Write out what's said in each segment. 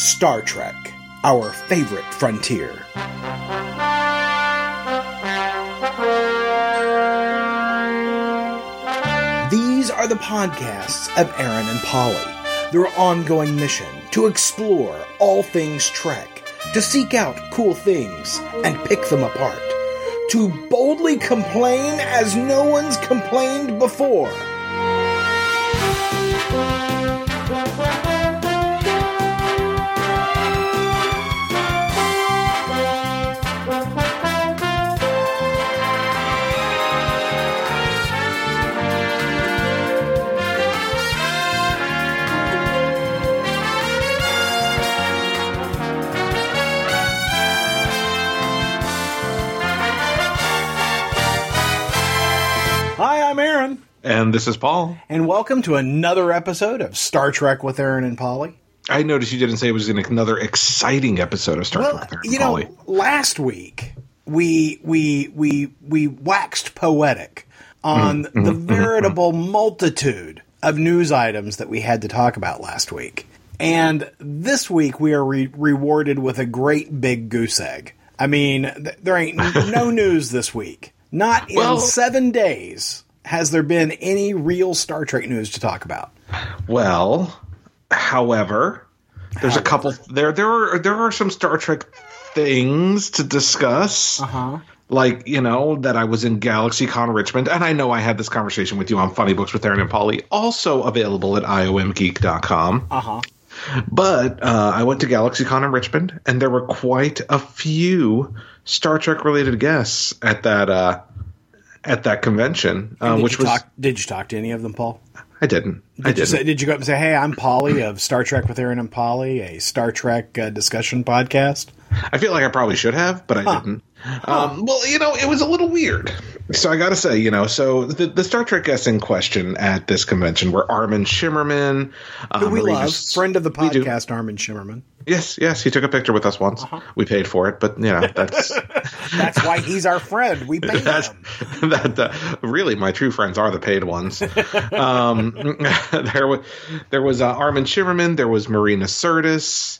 Star Trek, our favorite frontier. These are the podcasts of Aaron and Polly, their ongoing mission to explore all things Trek, to seek out cool things and pick them apart, to boldly complain as no one's complained before. And this is Paul. and welcome to another episode of Star Trek with Aaron and Polly. I noticed you didn't say it was an- another exciting episode of Star Trek with Aaron you and know, Polly. last week we we we we waxed poetic on Mm-hmm, the veritable multitude of news items that we had to talk about last week, and this week we are re- rewarded with a great big goose egg. I mean, th- there ain't no news this week. Not in Well- seven days has there been any real Star Trek news to talk about. Well, however, there's a couple there there are there are some Star Trek things to discuss. huh. Like, you know, that I was in GalaxyCon Richmond, and I know I had this conversation with you on Funny Books with Aaron and Polly, also available at iomgeek.com. Uh huh. But uh, I went to GalaxyCon in Richmond, and there were quite a few Star Trek related guests at that uh, at that convention, uh, which you was talk, did you talk to any of them, Paul? I didn't. I Did you, didn't. say, did you go up and say, "Hey, I'm Polly of Star Trek with Aaron and Polly, a Star Trek uh, discussion podcast"? I feel like I probably should have, but I didn't. Um, well, you know, it was a little weird. So I got to say, you know, so the, the Star Trek guests in question at this convention were Armin Shimerman, Who we Marina love, friend of the podcast, Armin Shimerman. Yes, yes, he took a picture with us once. Uh-huh. We paid for it, but you know, that's That's why he's our friend. We paid that's him. that. Uh, really, my true friends are the paid ones. um, there was there was uh, Armin Shimerman, there was Marina Sirtis,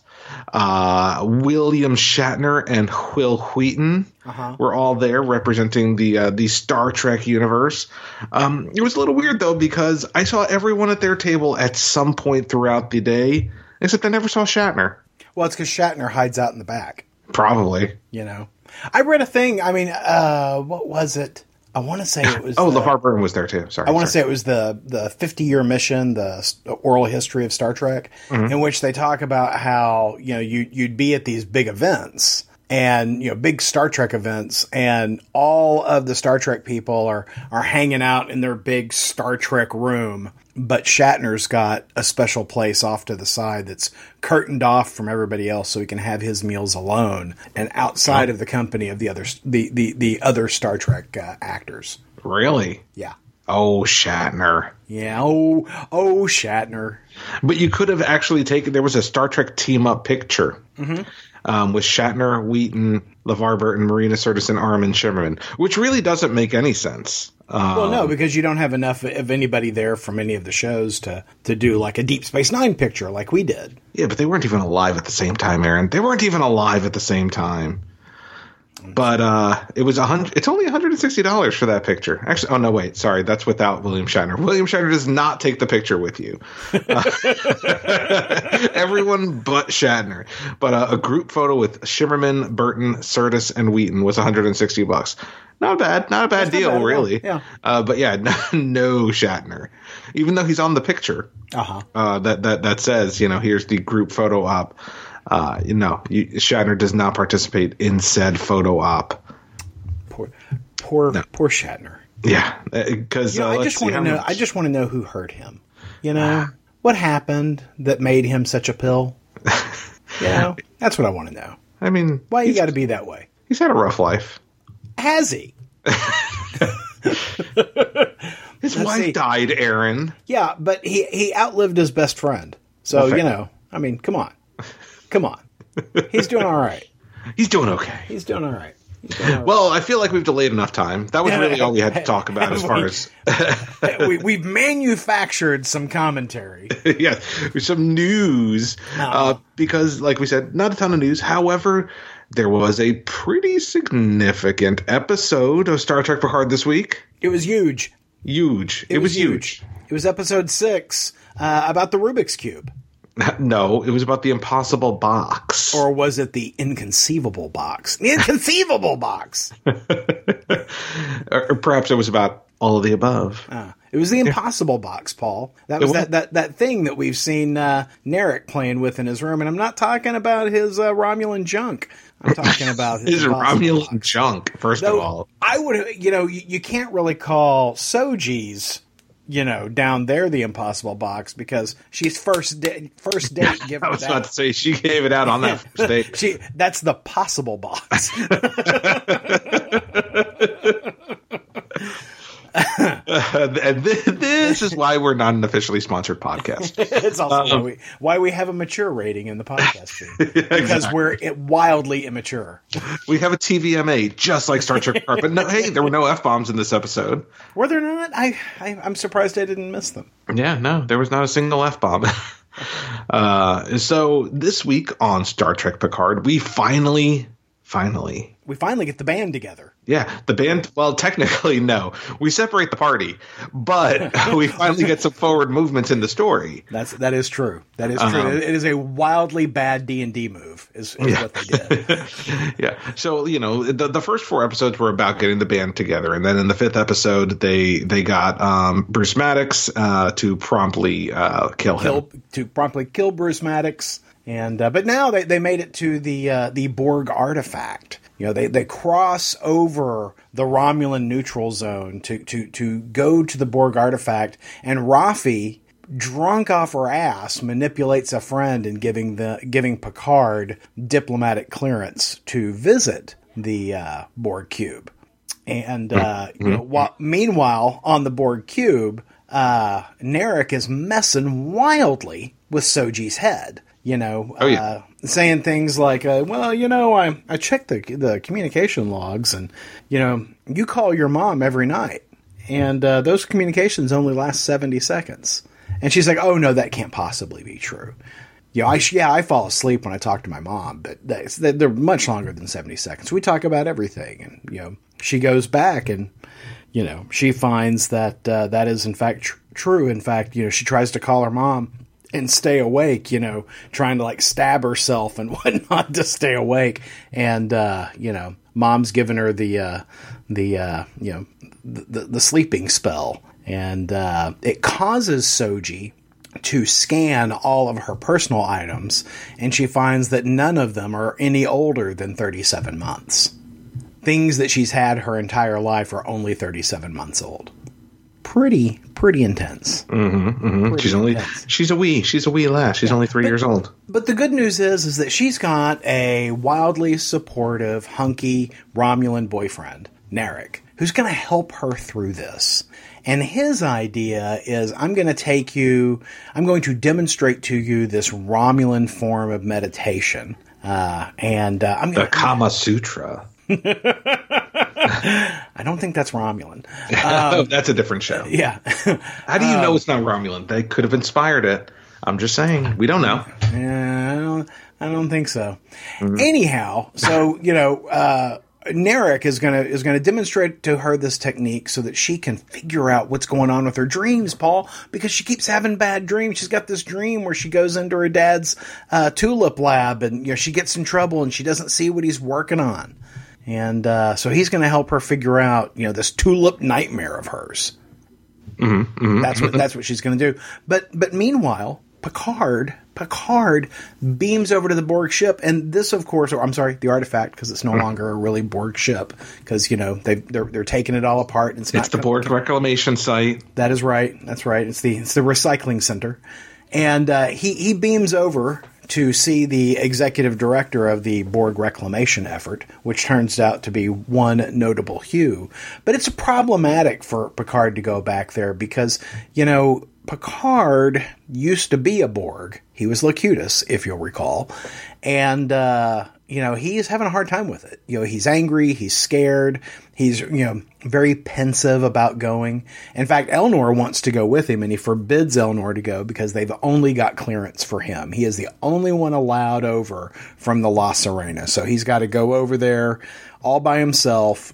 uh, William Shatner, and Wil Wheaton Uh-huh. were all there representing the uh, the Star Trek universe. Um, it was a little weird though because I saw everyone at their table at some point throughout the day, except I never saw Shatner. Well, it's because Shatner hides out in the back. Probably. You know, I read a thing. I mean, uh, what was it? I want to say it was. Oh, the- LeVar Burton was there too. Sorry. I want to say it was the the 50 year mission, the oral history of Star Trek, Mm-hmm. in which they talk about how you know you you'd be at these big events and you know big Star Trek events, and all of the Star Trek people are are hanging out in their big Star Trek room, but Shatner's got a special place off to the side that's curtained off from everybody else, so he can have his meals alone and outside of the company of the other the the, the other Star Trek uh, actors. Really? Yeah. Oh, Shatner. Yeah. Oh, oh, Shatner. But you could have actually taken. There was a Star Trek team up picture Mm-hmm. Um, with Shatner, Wheaton, LeVar Burton, Marina Sirtis, and Armin Shimerman, which really doesn't make any sense. Uh, Well, no, because you don't have enough of anybody there from any of the shows to to do like a Deep Space Nine picture like we did. yeah, but they weren't even alive at the same time, Aaron. They weren't even alive at the same time. But uh, it was a hundred. It's only one hundred and sixty dollars for that picture. Actually, oh no, wait, sorry, that's without William Shatner. William Shatner does not take the picture with you. Everyone but Shatner. But uh, a group photo with Shimerman, Burton, Sirtis, and Wheaton was 160 bucks. Not bad, not a bad That's deal, bad really. yeah. Uh, but yeah, no, no Shatner, even though he's on the picture Uh-huh. uh, that that that says, you know, here's the group photo op. Uh, you know, you, Shatner does not participate in said photo op. Poor, poor, poor Shatner. Yeah, because You know, uh, I just want to know. much- I just want to know who hurt him. You know what happened that made him such a pill. You know, that's what I want to know. I mean, Why you got to be that way? he's had a rough life. Has he? His Let's wife see. died, Aaron. Yeah, but he he outlived his best friend. So you know, I mean, come on, come on. He's doing all right. He's doing okay. He's doing all right. Well, I feel like we've delayed enough time. That was really all we had to talk about as far as we, we've manufactured some commentary. yes, some news. Uh, because, like we said, not a ton of news. However, there was a pretty significant episode of Star Trek Picard this week. It was huge. Huge. It, was, huge. It was episode six uh, about the Rubik's Cube. No, it was about the impossible box. Or was it the inconceivable box? The inconceivable box. or perhaps it was about all of the above. Uh, it was the impossible box, Paul. That was, was? that, that that thing that we've seen uh, Narek playing with in his room, and I'm not talking about his uh, Romulan junk. I'm talking about his, His Romulan box. junk, first of all. I would, you know, you, you can't really call Soji's, you know, down there the impossible box because she's first da- first date given I was about out. to say she gave it out on that first date. She that's the possible box. and th- this is why we're not an officially sponsored podcast. it's also Um, why, we, why we have a mature rating in the podcast because we're wildly immature. We have a TVMA just like Star Trek Picard, but no, hey, there were no f bombs in this episode. Were there not? I, I I'm surprised I didn't miss them. Yeah, no, there was not a single f bomb. uh, so this week on Star Trek Picard, we finally, finally We finally get the band together. Yeah, the band. Well, technically, no. We separate the party, but we finally get some forward movements in the story. That's that is true. That is true. Uh-huh. It is a wildly bad D and D move. Is, is what they did. Yeah. So you know, the the first four episodes were about getting the band together, and then in the fifth episode, they they got um, Bruce Maddox uh, to promptly uh, kill him. kill to promptly kill Bruce Maddox. And uh, but now they, they made it to the uh, the Borg artifact. You know they, they cross over the Romulan neutral zone to, to to go to the Borg artifact, and Raffi, drunk off her ass, manipulates a friend in giving the giving Picard diplomatic clearance to visit the uh, Borg cube. And uh, you know, while, meanwhile, on the Borg cube, uh, Narek is messing wildly with Soji's head. You know, Oh, yeah. uh, saying things like, uh, "Well, you know, I I checked the the communication logs, and you know, you call your mom every night, and uh, those communications only last seventy seconds." And she's like, "Oh no, that can't possibly be true." You know, I yeah, I fall asleep when I talk to my mom, but that's- they're much longer than seventy seconds. We talk about everything, and you know, she goes back and you know she finds that uh, that is in fact tr- true. In fact, you know, she tries to call her mom and stay awake. You know, trying to like stab herself and whatnot to stay awake, and uh, you know, mom's giving her the uh, the uh, you know the, the sleeping spell, and uh, it causes Soji to scan all of her personal items, and she finds that none of them are any older than 37 months. Things that she's had her entire life are only 37 months old. Pretty, pretty intense. she's only intense. she's a wee she's a wee lass. She's only three years old. But the good news is, is that she's got a wildly supportive, hunky Romulan boyfriend, Narek, who's going to help her through this. And his idea is, I'm going to take you, I'm going to demonstrate to you this Romulan form of meditation. Uh, and uh, I'm The going to, Kama Sutra. I don't think that's Romulan. oh, that's a different show. Yeah. How do you know it's not Romulan? They could have inspired it. I'm just saying. We don't know. Yeah, I don't, I don't think so. Anyhow, so you know, uh, Narek is gonna is gonna demonstrate to her this technique so that she can figure out what's going on with her dreams, Paul, because she keeps having bad dreams. She's got this dream where she goes into her dad's uh, tulip lab and you know she gets in trouble and she doesn't see what he's working on, and uh, so he's going to help her figure out you know this tulip nightmare of hers. That's what that's what she's going to do. But but meanwhile, Picard Picard beams over to the Borg ship, and this, of course, or I'm sorry, the artifact, because it's no longer a really Borg ship, because you know they they're they're taking it all apart. And it's, It's the Borg reclamation site. That is right. That's right. It's the it's the recycling center, and uh, he he beams over to see the executive director of the Borg reclamation effort, which turns out to be one notable Hugh. But it's problematic for Picard to go back there because you know Picard used to be a Borg. He was Locutus, if you'll recall, and uh, you know, he's having a hard time with it. You know, he's angry, he's scared, he's, you know, very pensive about going. In fact, Elnor wants to go with him and he forbids Elnor to go because they've only got clearance for him. He is the only one allowed over from the La Sirena. So he's got to go over there all by himself.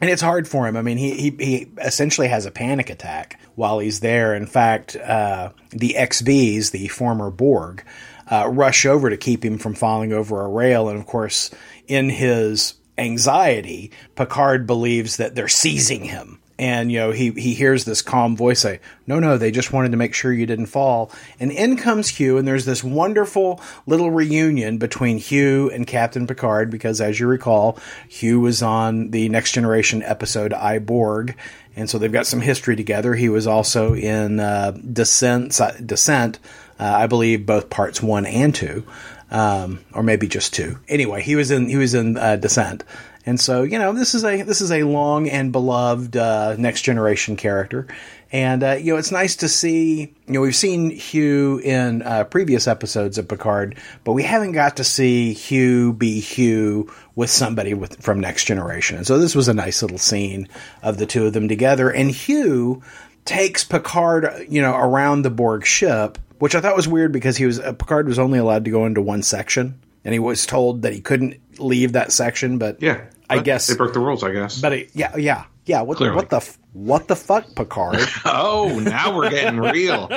And it's hard for him. I mean, he, he, he essentially has a panic attack while he's there. In fact, uh, the XBs, the former Borg, uh, rush over to keep him from falling over a rail. And of course, in his anxiety, Picard believes that they're seizing him. And, you know, he, he hears this calm voice say, No, no, they just wanted to make sure you didn't fall. And in comes Hugh, and there's this wonderful little reunion between Hugh and Captain Picard, because as you recall, Hugh was on the Next Generation episode I Borg. And so they've got some history together. He was also in uh, Descent, Descent uh, I believe both parts one and two, um, or maybe just two. Anyway, he was in he was in uh, Descent, and so you know this is a this is a long and beloved uh, next generation character, and uh, you know it's nice to see. You know we've seen Hugh in uh, previous episodes of Picard, but we haven't got to see Hugh be Hugh with somebody with from Next Generation, and so this was a nice little scene of the two of them together, and Hugh takes Picard, you know, around the Borg ship which I thought was weird because he was uh, Picard was only allowed to go into one section, and he was told that he couldn't leave that section. But yeah, I guess they broke the rules. I guess, but it, yeah, yeah, yeah. What, what the what the fuck, Picard? oh, now we're getting real.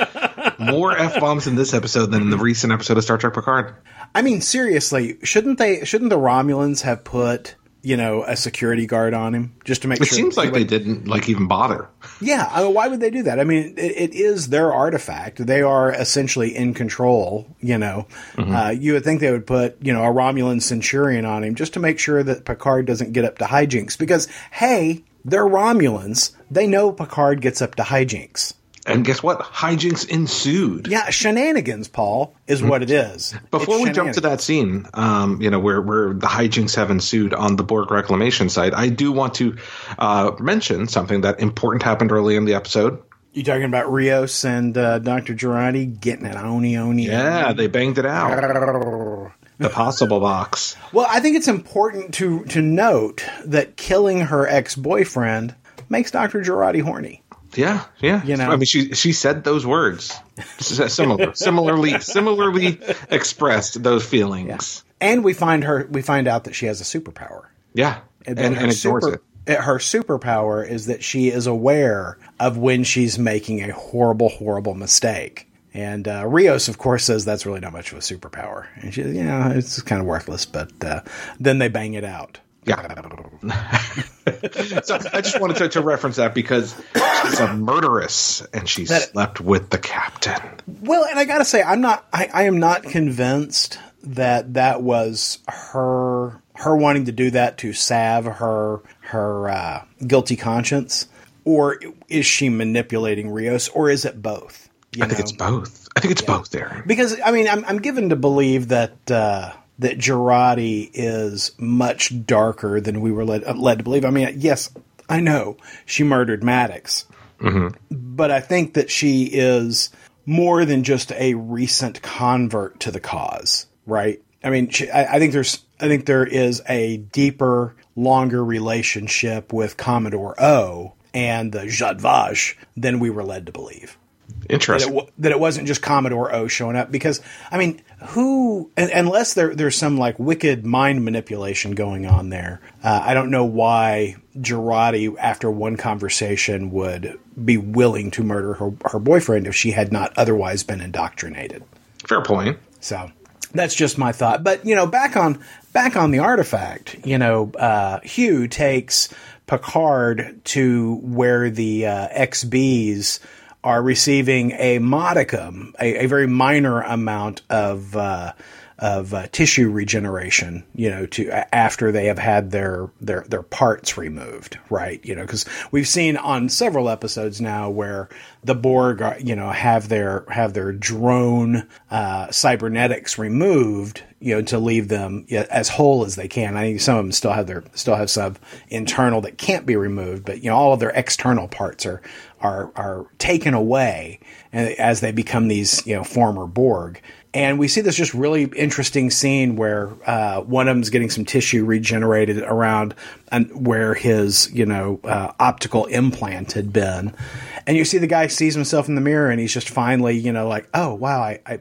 More f bombs in this episode than in the recent episode of Star Trek Picard. I mean, seriously, shouldn't they? Shouldn't the Romulans have put you know, a security guard on him just to make it sure. It seems like they didn't like even bother. Yeah, I mean, why would they do that? I mean, it, it is their artifact. They are essentially in control. You know, mm-hmm. uh, you would think they would put you know a Romulan Centurion on him just to make sure that Picard doesn't get up to hijinks. Because hey, they're Romulans. They know Picard gets up to hijinks. And guess what? Hijinks ensued. Yeah, shenanigans, Paul, is what it is. Before it's we jump to that scene, um, you know, where, where the hijinks have ensued on the Borg reclamation site, I do want to uh, mention something that important happened early in the episode. You talking about Rios and uh, Dr. Jurati getting it oni oni? Yeah, they banged it out. the possible box. Well, I think it's important to to note that killing her ex boyfriend makes Dr. Jurati horny. Yeah, yeah. You know, I mean, she she said those words, similar, similarly, similarly expressed those feelings. Yeah. And we find her, we find out that she has a superpower. Yeah, and, and, and ignores super, it. Her superpower is that she is aware of when she's making a horrible, horrible mistake. And uh, Rios, of course, says that's really not much of a superpower, and she, you know, it's kind of worthless. But uh, then they bang it out. Yeah. so I just wanted to, to, reference that because she's a murderess and she that, slept with the captain. Well, and I got to say, I'm not. I, I am not convinced that that was her her wanting to do that to salve her her uh, guilty conscience, or is she manipulating Rios, or is it both? I think it's both. I think it's yeah. both there. Because I mean, I'm, I'm given to believe that. Uh, that Jurati is much darker than we were led, led to believe. I mean, yes, I know she murdered Maddox, mm-hmm. but I think that she is more than just a recent convert to the cause, right? I mean, she, I, I, think there's, I think there is a deeper, longer relationship with Commodore O and the Vash than we were led to believe. Interesting. That it, that it, wasn't just Commodore O showing up because I mean, who unless there there's some like wicked mind manipulation going on there, uh, I don't know why Jurati after one conversation would be willing to murder her her boyfriend if she had not otherwise been indoctrinated. Fair point. So that's just my thought. But you know, back on back on the artifact, you know, uh, Hugh takes Picard to where the uh, XBs are receiving a modicum, a, a very minor amount of uh, of uh, tissue regeneration, you know, to after they have had their their their parts removed, right? You know, because we've seen on several episodes now where the Borg, you know, have their have their drone uh, cybernetics removed, you know, to leave them as whole as they can. I think some of them still have their still have some internal that can't be removed, but you know, all of their external parts are are are taken away as they become these you know former Borg. And we see this just really interesting scene where uh, one of them's getting some tissue regenerated around and where his you know uh, optical implant had been, and you see the guy sees himself in the mirror and he's just finally you know like oh wow I, I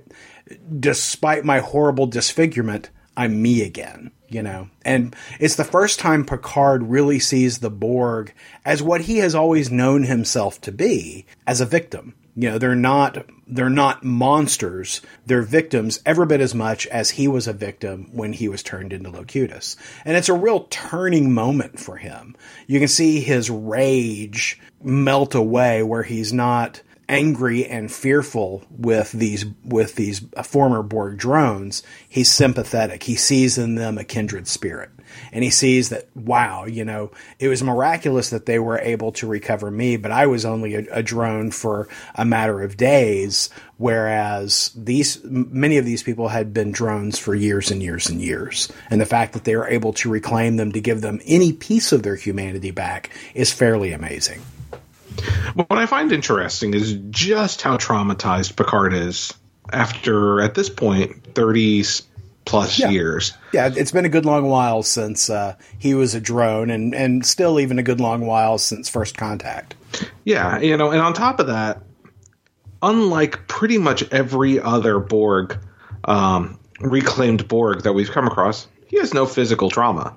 despite my horrible disfigurement I'm me again you know. And it's the first time Picard really sees the Borg as what he has always known himself to be, as a victim. You know, they're not they're not monsters. They're victims every bit as much as he was a victim when he was turned into Locutus. And it's a real turning moment for him. You can see his rage melt away where he's not angry and fearful with these with these former Borg drones, he's sympathetic. He sees in them a kindred spirit, and he sees that wow, you know, it was miraculous that they were able to recover me, but I was only a, a drone for a matter of days, whereas these many of these people had been drones for years and years and years, and the fact that they are able to reclaim them to give them any piece of their humanity back is fairly amazing. What I find interesting is just how traumatized Picard is after, at this point, 30 plus yeah. years. Yeah, it's been a good long while since uh, he was a drone, and, and still even a good long while since first contact. Yeah, you know, and on top of that, unlike pretty much every other Borg, um, reclaimed Borg that we've come across, he has no physical trauma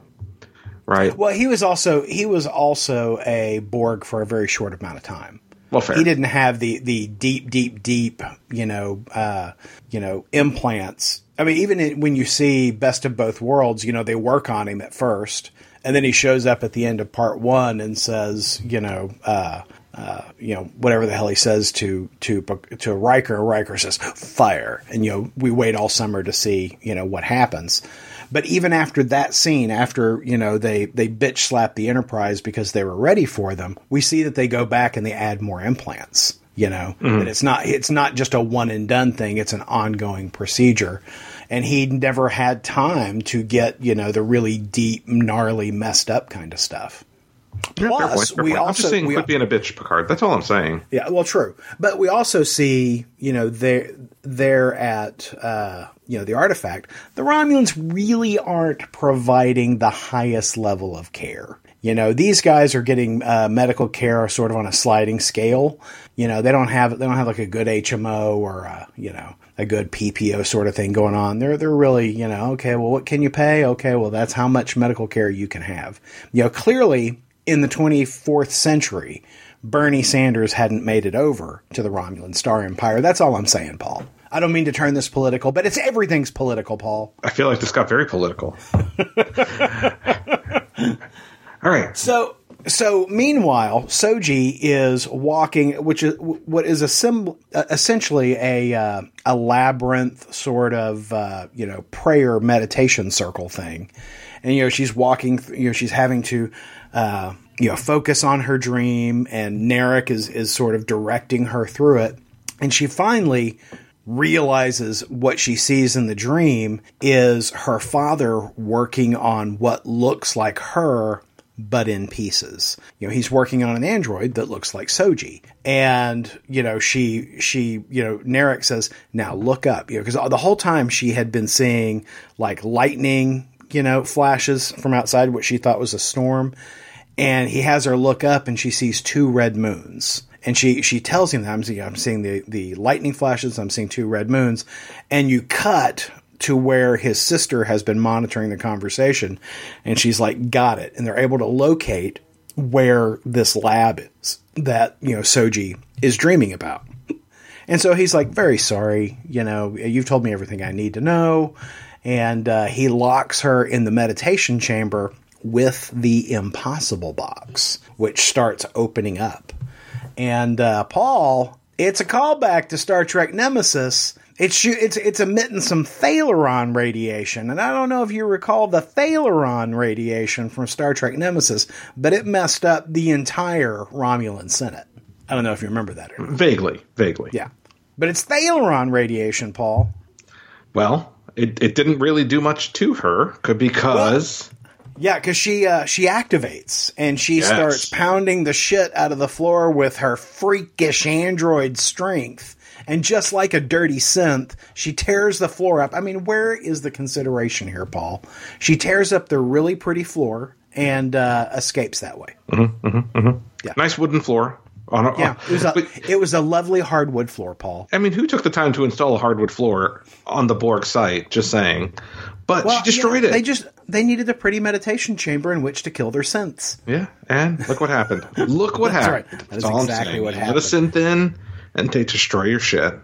right? Well, he was also he was also a Borg for a very short amount of time. Well, fair. He didn't have the the deep, deep, deep, you know, uh, you know, implants. I mean, even in, when you see Best of Both Worlds, you know, they work on him at first, and then he shows up at the end of part one and says, you know, uh, uh, you know, whatever the hell he says to to to Riker. Riker says fire, and you know, we wait all summer to see you know what happens. But even after that scene, after you know they they bitch slap the Enterprise because they were ready for them, we see that they go back and they add more implants. You know, mm-hmm. and it's not it's not just a one and done thing; it's an ongoing procedure. And he never had time to get you know the really deep, gnarly, messed up kind of stuff. Plus, we also I'm just saying, we, quit being a bitch, Picard. That's all I'm saying. Yeah, well, true, but we also see, you know, they're they're at uh, you know the artifact. The Romulans really aren't providing the highest level of care. You know, these guys are getting uh, medical care sort of on a sliding scale. You know, they don't have they don't have like a good HMO or a, you know a good PPO sort of thing going on. They're they're really you know okay. Well, what can you pay? Okay, well that's how much medical care you can have. You know, clearly in the 24th century, Bernie Sanders hadn't made it over to the Romulan Star Empire. That's all I'm saying, Paul. I don't mean to turn this political, but it's everything's political, Paul. I feel like this got very political. all right. So so meanwhile, Soji is walking, which is what is a sim, essentially a uh, a labyrinth sort of uh, you know prayer meditation circle thing, and you know she's walking, you know she's having to uh, you know, focus on her dream, and Narek is is sort of directing her through it, and she finally realizes what she sees in the dream is her father working on what looks like her but in pieces. You know, he's working on an android that looks like Soji. And, you know, she, she, you know, Narek says, now look up, you know, because the whole time she had been seeing like lightning, you know, flashes from outside what she thought was a storm and he has her look up and she sees two red moons. And she she tells him that I'm seeing, I'm seeing the the lightning flashes I'm seeing two red moons. And you cut to where his sister has been monitoring the conversation. And she's like got it. And they're able to locate where this lab is that you know Soji is dreaming about. And so he's like very sorry you know you've told me everything I need to know. And uh, he locks her in the meditation chamber with the impossible box, which starts opening up. And uh, Paul, it's a callback to Star Trek Nemesis. It's it's it's emitting some Thalaron radiation, and I don't know if you recall the Thalaron radiation from Star Trek Nemesis, but it messed up the entire Romulan Senate. I don't know if you remember that. Vaguely, vaguely. Yeah, but it's Thalaron radiation, Paul. Well, it, it didn't really do much to her because Yeah, because she uh, she activates and she Yes. starts pounding the shit out of the floor with her freakish android strength. And just like a dirty synth, she tears the floor up. I mean, where is the consideration here, Paul? She tears up the really pretty floor and uh, escapes that way. Yeah, Nice wooden floor. On a, Yeah, it was a but, it was a lovely hardwood floor, Paul. I mean, who took the time to install a hardwood floor on the Borg site? Just saying. But Well, she destroyed yeah, it. They just they needed a pretty meditation chamber in which to kill their synths. yeah, and look what happened. Look what That's happened. right. That is all exactly what You Let a synth in, and they destroy your shit.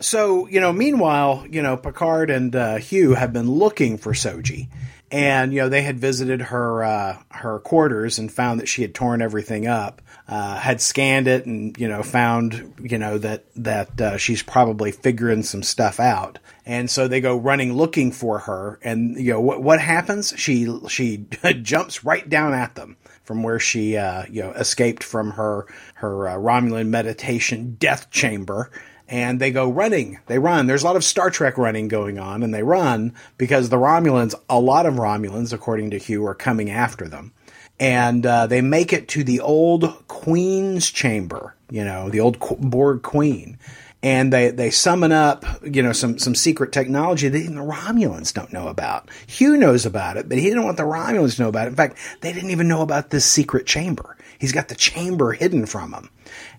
So, you know, meanwhile, you know, Picard and uh, Hugh have been looking for Soji. And, you know, they had visited her uh, her quarters and found that she had torn everything up, uh, had scanned it and, you know, found, you know, that, that uh, she's probably figuring some stuff out. And so they go running looking for her. And, you know, what, what happens? She, she jumps right down at them from where she, uh, you know, escaped from her, her uh, Romulan meditation death chamber and they go running. They run. There's a lot of Star Trek running going on, and they run because the Romulans, a lot of Romulans, according to Hugh, are coming after them. And uh, they make it to the old Queen's chamber, you know, the old Borg Queen. And they, they summon up, you know, some, some secret technology that even the Romulans don't know about. Hugh knows about it, but he didn't want the Romulans to know about it. In fact, they didn't even know about this secret chamber. He's got the chamber hidden from him,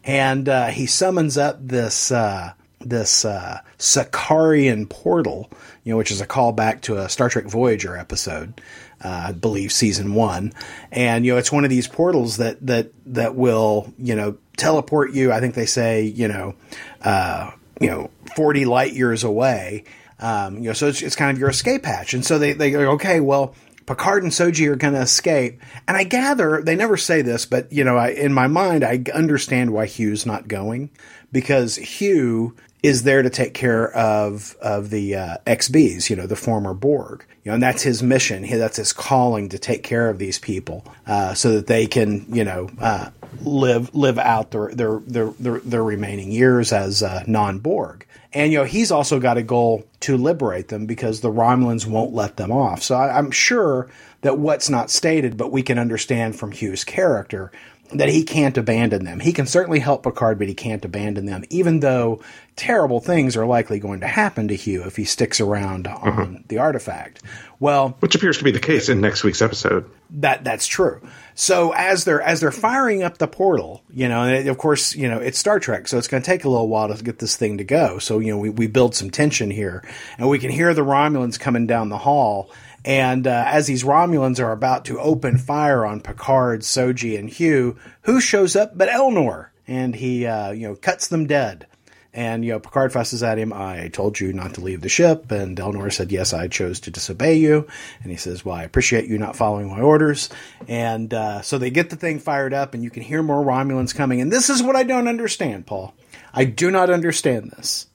and uh, he summons up this uh, this uh, Sikarian portal, you know, which is a callback to a Star Trek Voyager episode, uh, I believe season one, and you know, it's one of these portals that that that will you know teleport you. I think they say you know, uh, you know, forty light years away. Um, you know, so it's, it's kind of your escape hatch, and so they they go, okay, well. Picard and Soji are going to escape. And I gather they never say this, but you know, I, in my mind, I understand why Hugh's not going because Hugh is there to take care of of the uh, XBs, you know, the former Borg. You know, and that's his mission. He, that's his calling to take care of these people uh, so that they can, you know, uh, live live out their their their their, their remaining years as uh, non Borg. And you know he's also got a goal to liberate them because the Romulans won't let them off. So I, I'm sure that what's not stated, but we can understand from Hugh's character that he can't abandon them. He can certainly help Picard, but he can't abandon them, even though terrible things are likely going to happen to Hugh if he sticks around on uh-huh. the artifact. Well, Which appears to be the case in next week's episode. that that's true. So as they're as they're firing up the portal, you know, and of course, you know, it's Star Trek, so it's going to take a little while to get this thing to go. So you know, we we build some tension here, and we can hear the Romulans coming down the hall. And uh, as these Romulans are about to open fire on Picard, Soji, and Hugh, who shows up but Elnor, and he uh, you know cuts them dead. And you know, Picard fusses at him. I told you not to leave the ship, and Elnor said, "Yes, I chose to disobey you." And he says, "Well, I appreciate you not following my orders." And uh, so they get the thing fired up, and you can hear more Romulans coming. And this is what I don't understand, Paul. I do not understand this.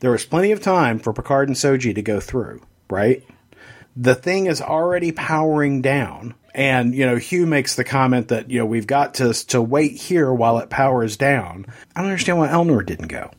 There was plenty of time for Picard and Soji to go through, right? The thing is already powering down. And, you know, Hugh makes the comment that, you know, we've got to, to wait here while it powers down. I don't understand why Elnor didn't go.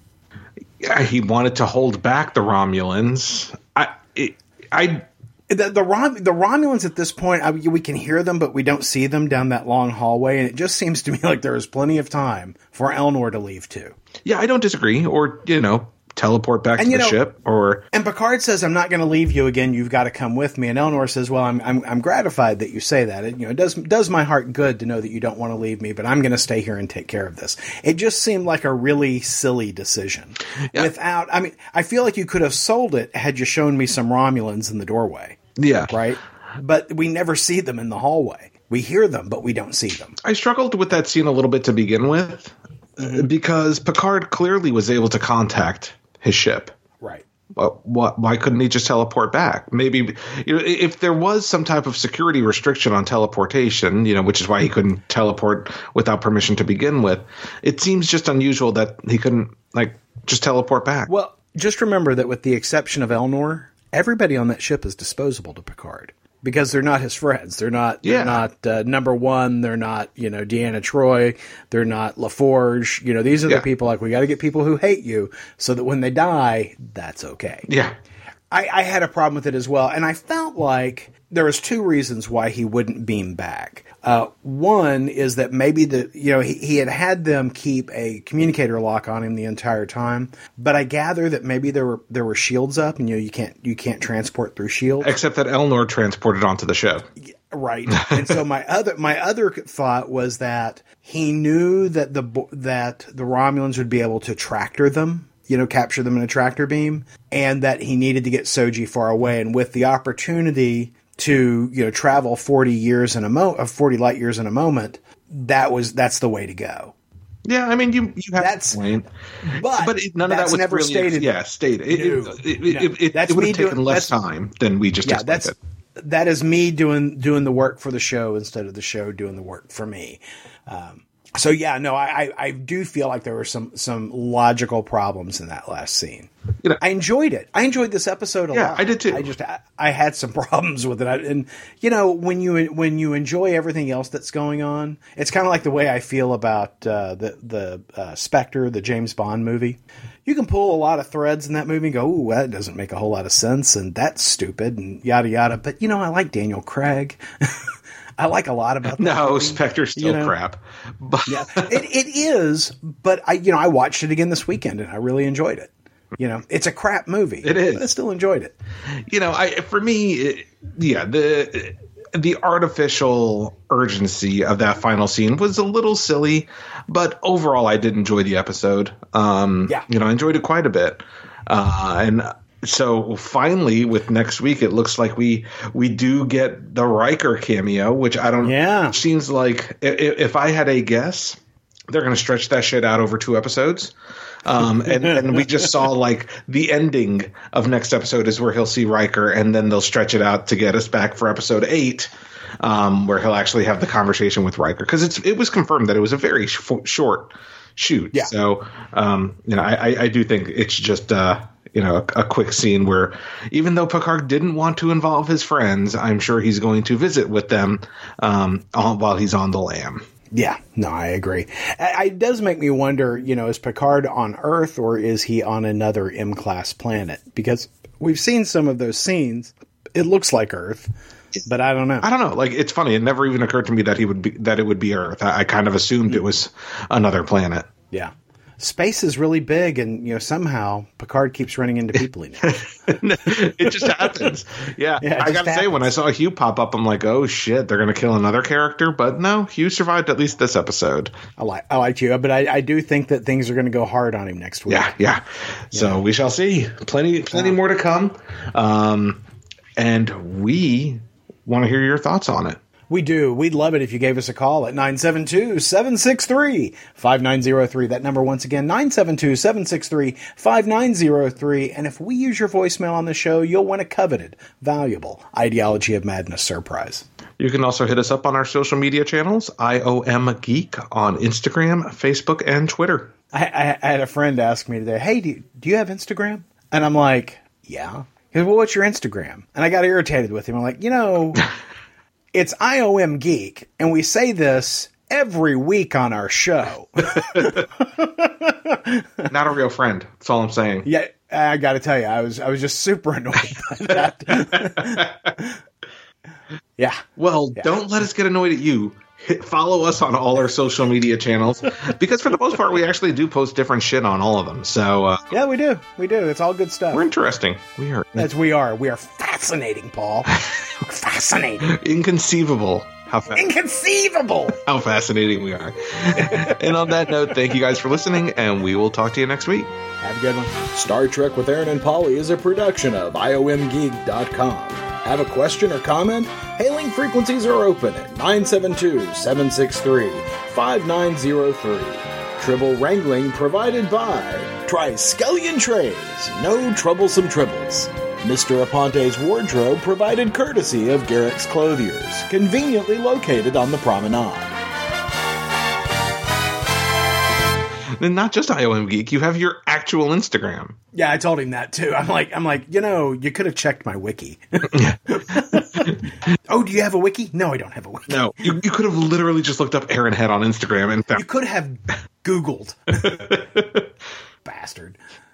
Yeah, he wanted to hold back the Romulans. I, it, I, the the, Rom, the Romulans at this point, I, we can hear them, but we don't see them down that long hallway, and it just seems to me like there is plenty of time for Elnor to leave too. yeah, I don't disagree. Or you know, teleport back And, to the know- ship. Or And Picard says, "I'm not going to leave you again. You've got to come with me." And Elnor says, "Well, I'm I'm, I'm gratified that you say that. It, you know, it does does my heart good to know that you don't want to leave me, but I'm going to stay here and take care of this." It just seemed like a really silly decision. Without, I mean, I feel like you could have sold it had you shown me some Romulans in the doorway, yeah, right? But we never see them in the hallway. We hear them, but we don't see them. I struggled with that scene a little bit to begin with Mm-hmm. because Picard clearly was able to contact his ship. Right. What, what, why couldn't he just teleport back? Maybe you know, if there was some type of security restriction on teleportation, you know, which is why he couldn't teleport without permission to begin with. It seems just unusual that he couldn't like just teleport back. Well, just remember that with the exception of Elnor, everybody on that ship is disposable to Picard because they're not his friends. They're not. They're Yeah. not uh, number one. They're not. You know, Deanna Troi. They're not LaForge. You know, these are Yeah. the people like we got to get people who hate you so that when they die, that's okay. yeah, I, I had a problem with it as well, and I felt like there was two reasons why he wouldn't beam back. Uh, one is that maybe the you know he, he had had them keep a communicator lock on him the entire time, but I gather that maybe there were there were shields up, and you know you can't you can't transport through shields. Except that Elnor transported onto the ship. Right. and so my other my other thought was that he knew that the that the Romulans would be able to tractor them, you know, capture them in a tractor beam, and that he needed to get Soji far away. And with the opportunity to you know travel 40 years in a mo of 40 light years in a moment that was that's the way to go. Yeah i mean you you have that's point. but, but none of that was never really, stated yeah stated. It, no, it, it, no. it, it would have taken doing, less time than we just yeah that's that is me doing doing the work for the show instead of the show doing the work for me. Um, so yeah, no, I, I do feel like there were some some logical problems in that last scene. You know, I enjoyed it. I enjoyed this episode a lot. yeah, lot. I did too. I just I, I had some problems with it, and you know when you when you enjoy everything else that's going on, it's kind of like the way I feel about uh, the the uh, Spectre, the James Bond movie. You can pull a lot of threads in that movie and go, "Ooh, that doesn't make a whole lot of sense," and that's stupid, and yada yada. But you know, I like Daniel Craig. I like a lot about that. No, movie. Spectre's still you know? crap. But yeah, it, it is. But I, you know, I watched it again this weekend and I really enjoyed it. You know, it's a crap movie. It is. But I still enjoyed it. You know, I for me, it, yeah, the the artificial urgency of that final scene was a little silly, but overall, I did enjoy the episode. Um, yeah, you know, I enjoyed it quite a bit. Uh, and so finally with next week it looks like we we do get the Riker cameo which I don't yeah. seems like if, if I had a guess they're going to stretch that shit out over two episodes. Um, and, and we just saw like the ending of next episode is where he'll see Riker and then they'll stretch it out to get us back for episode 8 um, where he'll actually have the conversation with Riker. Because it's it was confirmed that it was a very sh- short shoot. Yeah. so um, you know I, I do think it's just uh, you know a, a, quick scene where even though Picard didn't want to involve his friends, I'm sure he's going to visit with them um, while he's on the lam. Yeah, no, I agree. It does make me wonder, you know, is Picard on Earth or is he on another M class planet? Because we've seen some of those scenes. It looks like Earth, but I don't know. I don't know. Like it's funny. It never even occurred to me that he would be that it would be Earth. I, I kind of assumed it was another planet. Yeah space is really big, and you know somehow Picard keeps running into people he knows. it just happens. Yeah, yeah I gotta happens. say, when I saw Hugh pop up, I'm like, oh shit, they're gonna kill another character. But no, Hugh survived at least this episode. I like I like you, but I, I do think that things are gonna go hard on him next week. Yeah, yeah. So yeah. we shall see. Plenty, plenty more to come. Um, and we want to hear your thoughts on it. We do. We'd love it if you gave us a call at 972 763 5903. That number, once again, 972 763 5903. And if we use your voicemail on the show, you'll win a coveted, valuable Ideology of Madness surprise. You can also hit us up on our social media channels, IOM Geek on Instagram, Facebook, and Twitter. I, I, I had a friend ask me today, hey, do you, do you have Instagram? And I'm like, yeah. He said, well, what's your Instagram? And I got irritated with him. I'm like, you know. It's IOM Geek, and we say this every week on our show. Not a real friend. That's all I'm saying. Yeah, I got to tell you, I was I was just super annoyed by that. yeah. Well, yeah. don't let us get annoyed at you follow us on all our social media channels because for the most part we actually do post different shit on all of them. So uh, yeah we do. We do. It's all good stuff. we're interesting. We are as we are. We are fascinating paul. Fascinating. Inconceivable how fa- inconceivable how fascinating we are and on that note thank you guys for listening and we will talk to you next week have a good one star trek with aaron and polly is a production of iomgeek.com have a question or comment? Hailing frequencies are open at 972 763 5903. Tribble wrangling provided by Triskelion Trays, no troublesome tribbles. Mr. Aponte's wardrobe provided courtesy of Garak's Clothiers, conveniently located on the promenade. And not just IOM Geek, you have your actual Instagram. Yeah, I told him that too. I'm like, I'm like, you know, you could have checked my wiki. oh, do you have a wiki? No, I don't have a wiki. No, you, you could have literally just looked up Aaron Head on Instagram and found. You could have Googled. Bastard.